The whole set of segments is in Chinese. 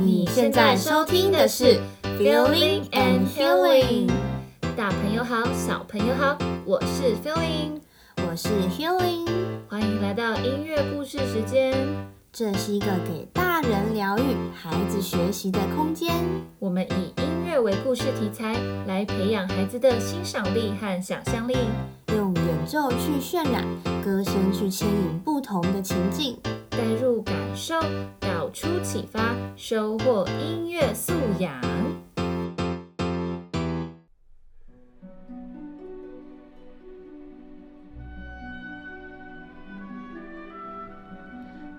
你现在收听的是 Feeling and Healing。大朋友好，小朋友好，我是 Feeling，我是 Healing，欢迎来到音乐故事时间。这是一个给大人疗愈、孩子学习的空间。我们以音乐为故事题材，来培养孩子的欣赏力和想象力，用演奏去渲染，歌声去牵引不同的情境，带入感受，导出启发，收获音乐素养。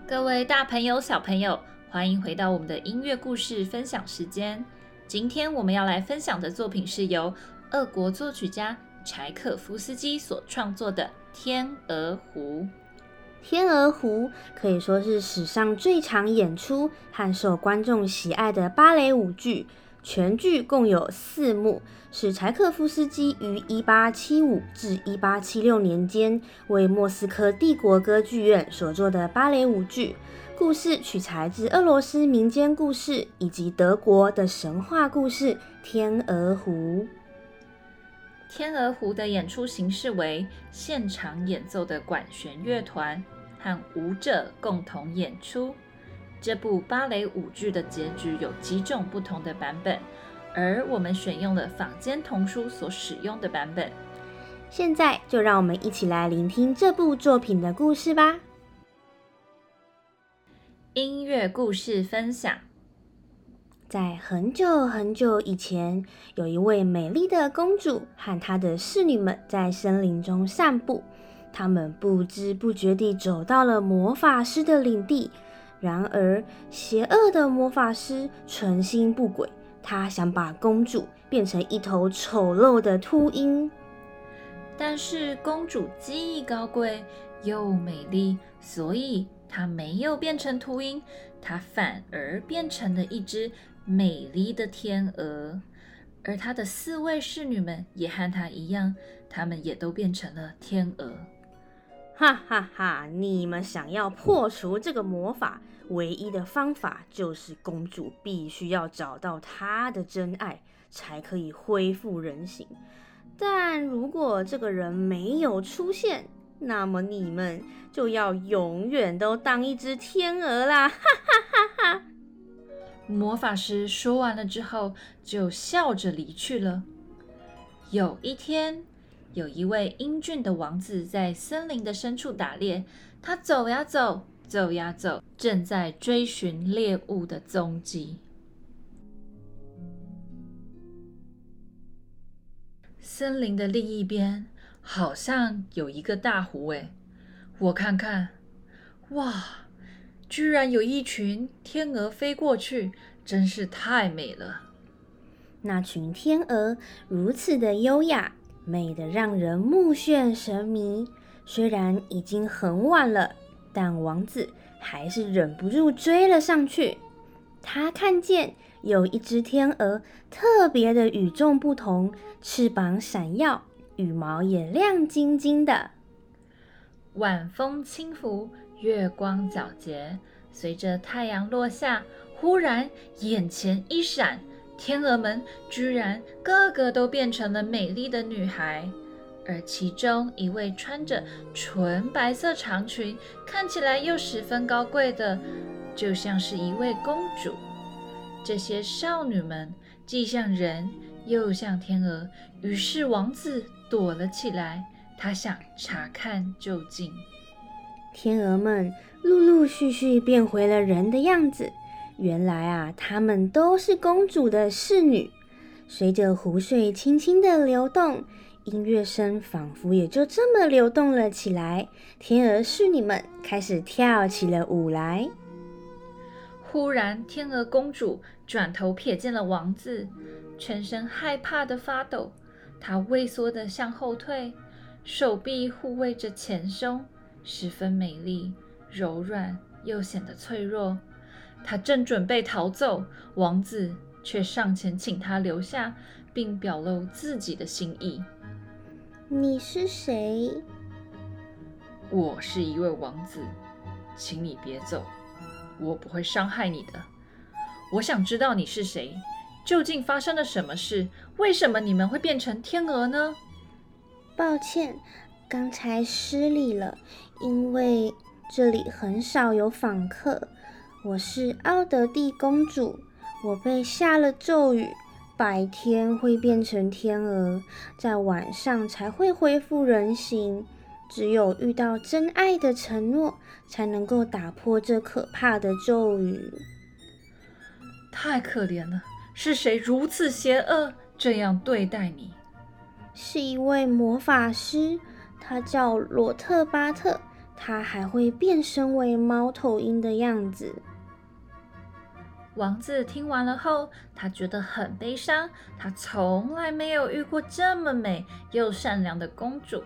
各位大朋友、小朋友，欢迎回到我们的音乐故事分享时间。今天我们要来分享的作品是由俄国作曲家柴可夫斯基所创作的《天鹅湖》。《天鹅湖》可以说是史上最常演出和受观众喜爱的芭蕾舞剧。全剧共有四幕，是柴可夫斯基于一八七五至一八七六年间为莫斯科帝国歌剧院所作的芭蕾舞剧。故事取材自俄罗斯民间故事以及德国的神话故事《天鹅湖》。《天鹅湖》的演出形式为现场演奏的管弦乐团和舞者共同演出。这部芭蕾舞剧的结局有几种不同的版本，而我们选用了坊间童书所使用的版本。现在就让我们一起来聆听这部作品的故事吧。音乐故事分享：在很久很久以前，有一位美丽的公主和她的侍女们在森林中散步，她们不知不觉地走到了魔法师的领地。然而，邪恶的魔法师存心不轨，他想把公主变成一头丑陋的秃鹰。但是公主既高贵又美丽，所以她没有变成秃鹰，她反而变成了一只美丽的天鹅。而她的四位侍女们也和她一样，她们也都变成了天鹅。哈哈哈！你们想要破除这个魔法，唯一的方法就是公主必须要找到她的真爱，才可以恢复人形。但如果这个人没有出现，那么你们就要永远都当一只天鹅啦！哈哈哈哈！魔法师说完了之后，就笑着离去了。有一天。有一位英俊的王子在森林的深处打猎，他走呀走，走呀走，正在追寻猎物的踪迹。森林的另一边好像有一个大湖，哎，我看看，哇，居然有一群天鹅飞过去，真是太美了。那群天鹅如此的优雅。美得让人目眩神迷。虽然已经很晚了，但王子还是忍不住追了上去。他看见有一只天鹅特别的与众不同，翅膀闪耀，羽毛也亮晶晶的。晚风轻拂，月光皎洁，随着太阳落下，忽然眼前一闪。天鹅们居然个个都变成了美丽的女孩，而其中一位穿着纯白色长裙，看起来又十分高贵的，就像是一位公主。这些少女们既像人，又像天鹅，于是王子躲了起来，他想查看究竟。天鹅们陆陆续续变回了人的样子。原来啊，她们都是公主的侍女。随着湖水轻轻的流动，音乐声仿佛也就这么流动了起来。天鹅侍女们开始跳起了舞来。忽然，天鹅公主转头瞥见了王子，全身害怕的发抖。她畏缩的向后退，手臂护卫着前胸，十分美丽、柔软又显得脆弱。他正准备逃走，王子却上前请他留下，并表露自己的心意。你是谁？我是一位王子，请你别走，我不会伤害你的。我想知道你是谁，究竟发生了什么事？为什么你们会变成天鹅呢？抱歉，刚才失礼了，因为这里很少有访客。我是奥德蒂公主，我被下了咒语，白天会变成天鹅，在晚上才会恢复人形。只有遇到真爱的承诺，才能够打破这可怕的咒语。太可怜了，是谁如此邪恶，这样对待你？是一位魔法师，他叫罗特巴特，他还会变身为猫头鹰的样子。王子听完了后，他觉得很悲伤，他从来没有遇过这么美又善良的公主。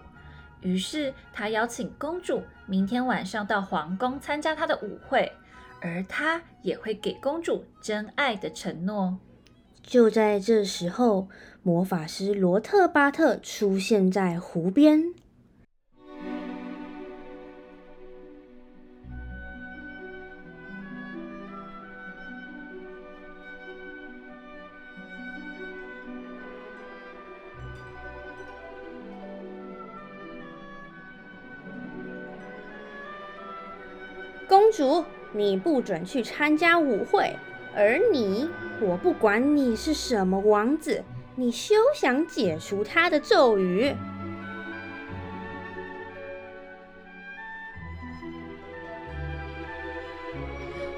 于是他邀请公主明天晚上到皇宫参加他的舞会，而他也会给公主真爱的承诺。就在这时候，魔法师罗特巴特出现在湖边。主，你不准去参加舞会。而你，我不管你是什么王子，你休想解除他的咒语。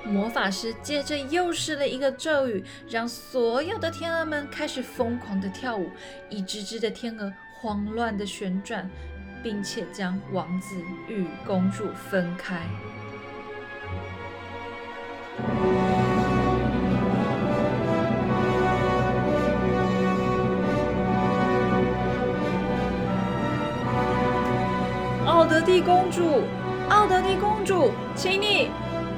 魔法师接着又施了一个咒语，让所有的天鹅们开始疯狂的跳舞，一只只的天鹅慌乱的旋转，并且将王子与公主分开。奥德蒂公主，奥德蒂公主，请你，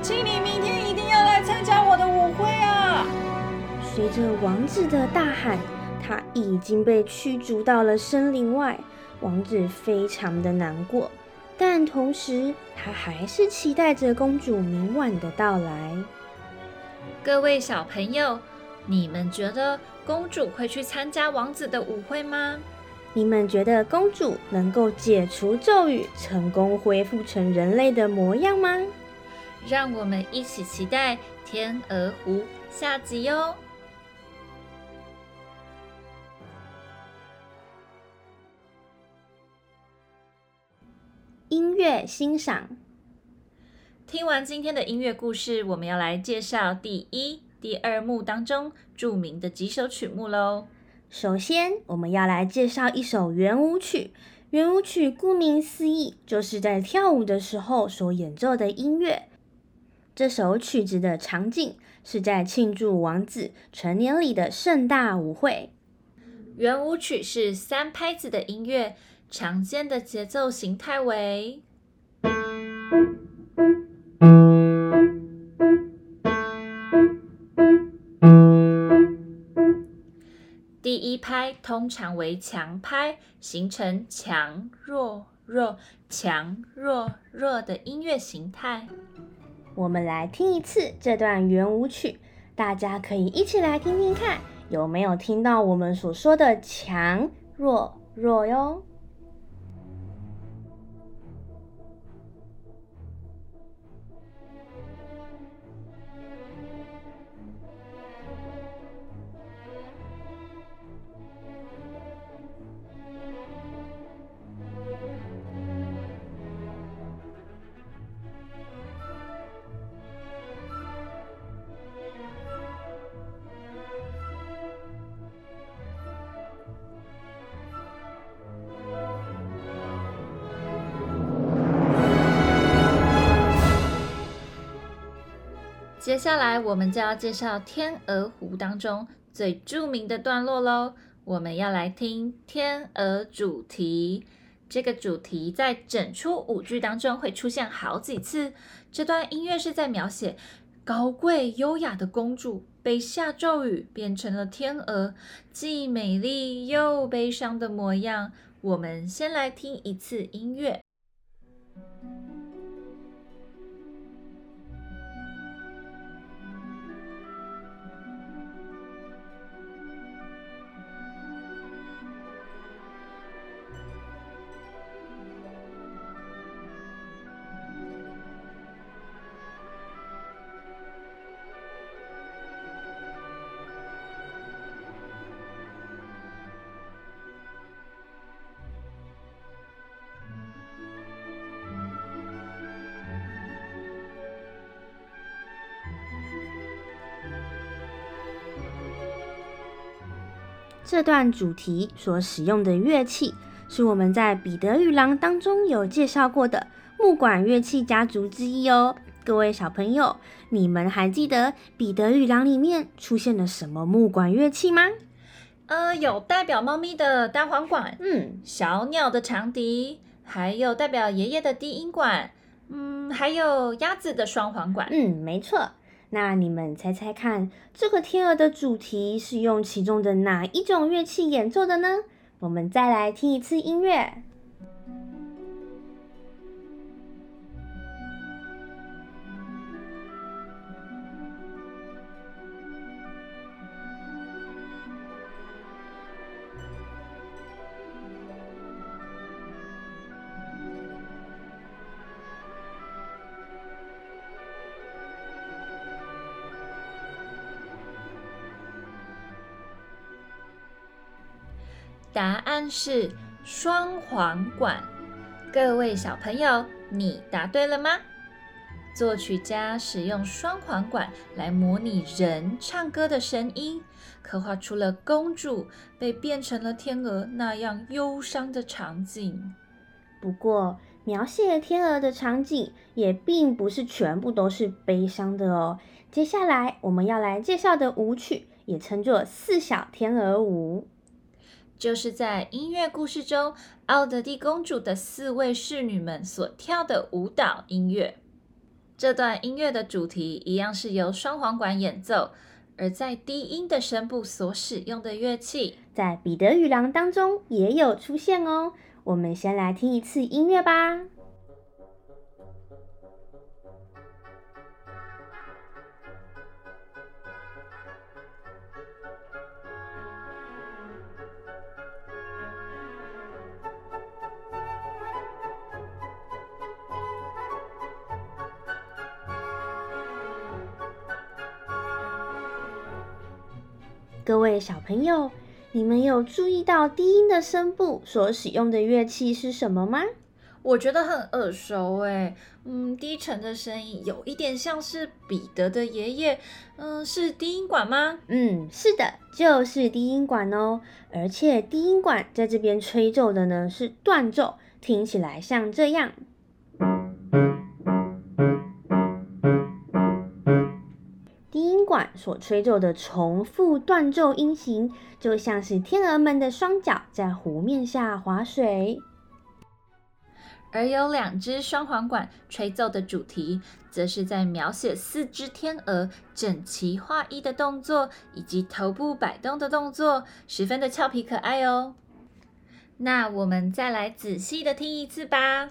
请你明天一定要来参加我的舞会啊！随着王子的大喊，他已经被驱逐到了森林外。王子非常的难过。但同时，他还是期待着公主明晚的到来。各位小朋友，你们觉得公主会去参加王子的舞会吗？你们觉得公主能够解除咒语，成功恢复成人类的模样吗？让我们一起期待《天鹅湖》下集哟！音乐欣赏。听完今天的音乐故事，我们要来介绍第一、第二幕当中著名的几首曲目喽。首先，我们要来介绍一首圆舞曲。圆舞曲顾名思义，就是在跳舞的时候所演奏的音乐。这首曲子的场景是在庆祝王子成年礼的盛大舞会。圆舞曲是三拍子的音乐。常见的节奏形态为：第一拍通常为强拍，形成强弱弱、强弱弱的音乐形态。我们来听一次这段圆舞曲，大家可以一起来听听看，有没有听到我们所说的强弱弱哟？接下来，我们就要介绍《天鹅湖》当中最著名的段落喽。我们要来听《天鹅主题》。这个主题在整出舞剧当中会出现好几次。这段音乐是在描写高贵优雅的公主被下咒语变成了天鹅，既美丽又悲伤的模样。我们先来听一次音乐。这段主题所使用的乐器，是我们在《彼得与狼》当中有介绍过的木管乐器家族之一哦。各位小朋友，你们还记得《彼得与狼》里面出现了什么木管乐器吗？呃，有代表猫咪的单簧管，嗯，小鸟的长笛，还有代表爷爷的低音管，嗯，还有鸭子的双簧管，嗯，没错。那你们猜猜看，这个天鹅的主题是用其中的哪一种乐器演奏的呢？我们再来听一次音乐。是双簧管。各位小朋友，你答对了吗？作曲家使用双簧管来模拟人唱歌的声音，刻画出了公主被变成了天鹅那样忧伤的场景。不过，描写天鹅的场景也并不是全部都是悲伤的哦。接下来我们要来介绍的舞曲，也称作四小天鹅舞。就是在音乐故事中，奥德蒂公主的四位侍女们所跳的舞蹈音乐。这段音乐的主题一样是由双簧管演奏，而在低音的声部所使用的乐器，在《彼得与狼》当中也有出现哦。我们先来听一次音乐吧。各位小朋友，你们有注意到低音的声部所使用的乐器是什么吗？我觉得很耳熟诶，嗯，低沉的声音有一点像是彼得的爷爷，嗯，是低音管吗？嗯，是的，就是低音管哦。而且低音管在这边吹奏的呢是断奏，听起来像这样。所吹奏的重复断奏音型，就像是天鹅们的双脚在湖面下划水；而有两只双簧管吹奏的主题，则是在描写四只天鹅整齐划一的动作，以及头部摆动的动作，十分的俏皮可爱哦。那我们再来仔细的听一次吧。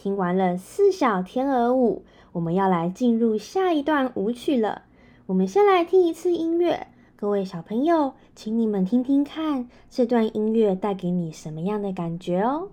听完了四小天鹅舞，我们要来进入下一段舞曲了。我们先来听一次音乐，各位小朋友，请你们听听看，这段音乐带给你什么样的感觉哦。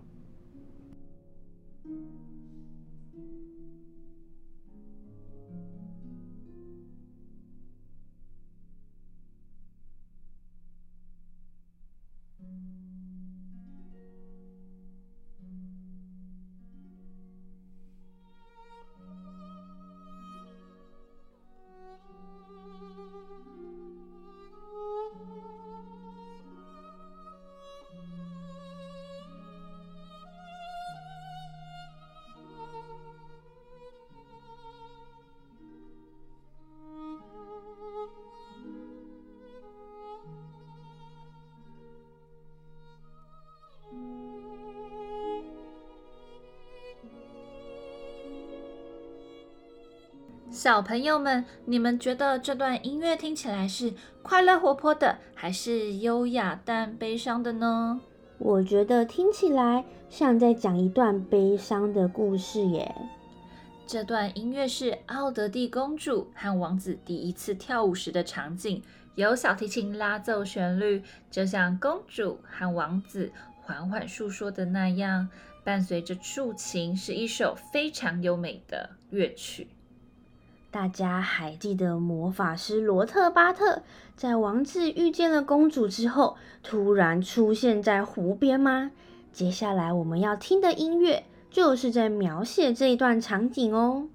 小朋友们，你们觉得这段音乐听起来是快乐活泼的，还是优雅但悲伤的呢？我觉得听起来像在讲一段悲伤的故事耶。这段音乐是奥德蒂公主和王子第一次跳舞时的场景，由小提琴拉奏旋律，就像公主和王子缓缓诉说的那样，伴随着竖琴是一首非常优美的乐曲。大家还记得魔法师罗特巴特在王子遇见了公主之后，突然出现在湖边吗？接下来我们要听的音乐，就是在描写这一段场景哦。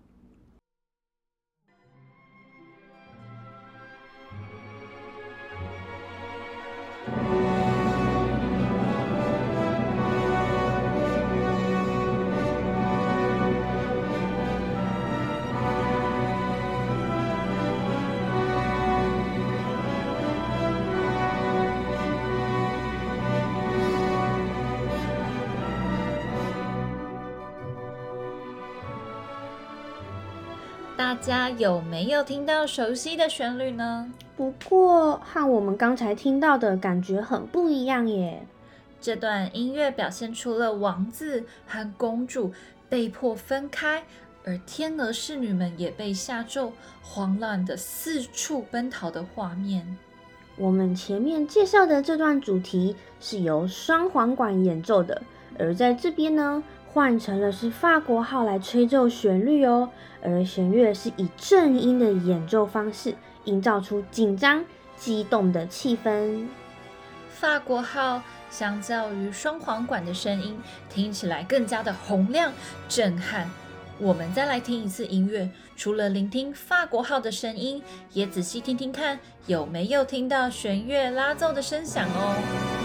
大家有没有听到熟悉的旋律呢？不过和我们刚才听到的感觉很不一样耶。这段音乐表现出了王子和公主被迫分开，而天鹅侍女们也被下咒，慌乱的四处奔逃的画面。我们前面介绍的这段主题是由双簧管演奏的，而在这边呢，换成了是法国号来吹奏旋律哦。而弦乐是以正音的演奏方式，营造出紧张、激动的气氛。法国号相较于双簧管的声音，听起来更加的洪亮、震撼。我们再来听一次音乐，除了聆听法国号的声音，也仔细听听看，有没有听到弦乐拉奏的声响哦。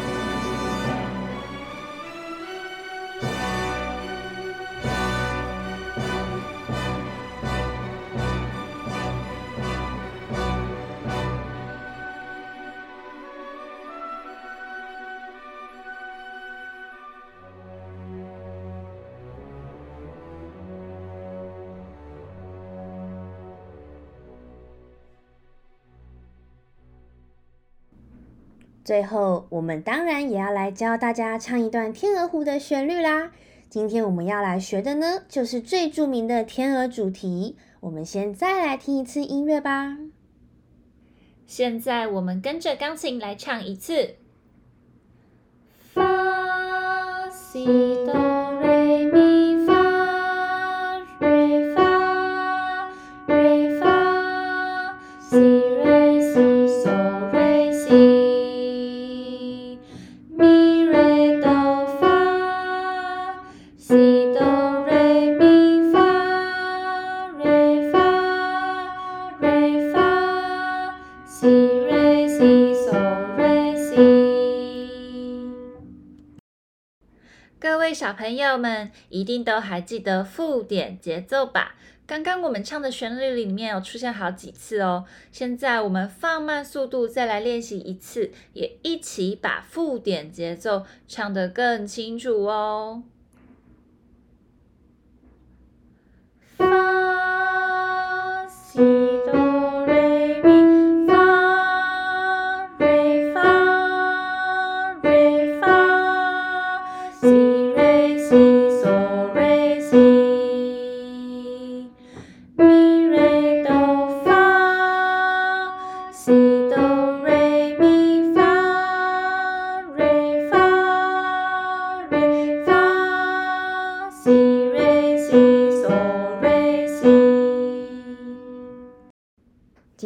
最后，我们当然也要来教大家唱一段《天鹅湖》的旋律啦。今天我们要来学的呢，就是最著名的天鹅主题。我们先再来听一次音乐吧。现在我们跟着钢琴来唱一次。发西小朋友们一定都还记得附点节奏吧？刚刚我们唱的旋律里面有出现好几次哦。现在我们放慢速度再来练习一次，也一起把附点节奏唱得更清楚哦。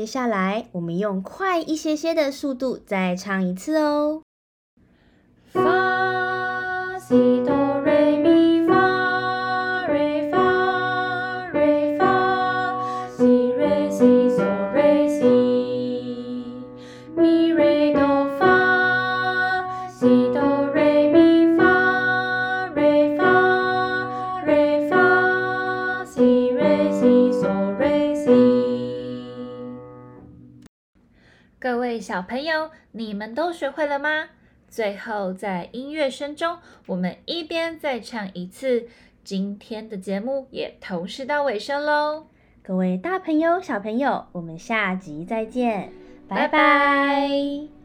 下来，我们用快一些些的速度再唱一次哦。小朋友，你们都学会了吗？最后，在音乐声中，我们一边再唱一次。今天的节目也同时到尾声喽。各位大朋友、小朋友，我们下集再见，拜拜。拜拜。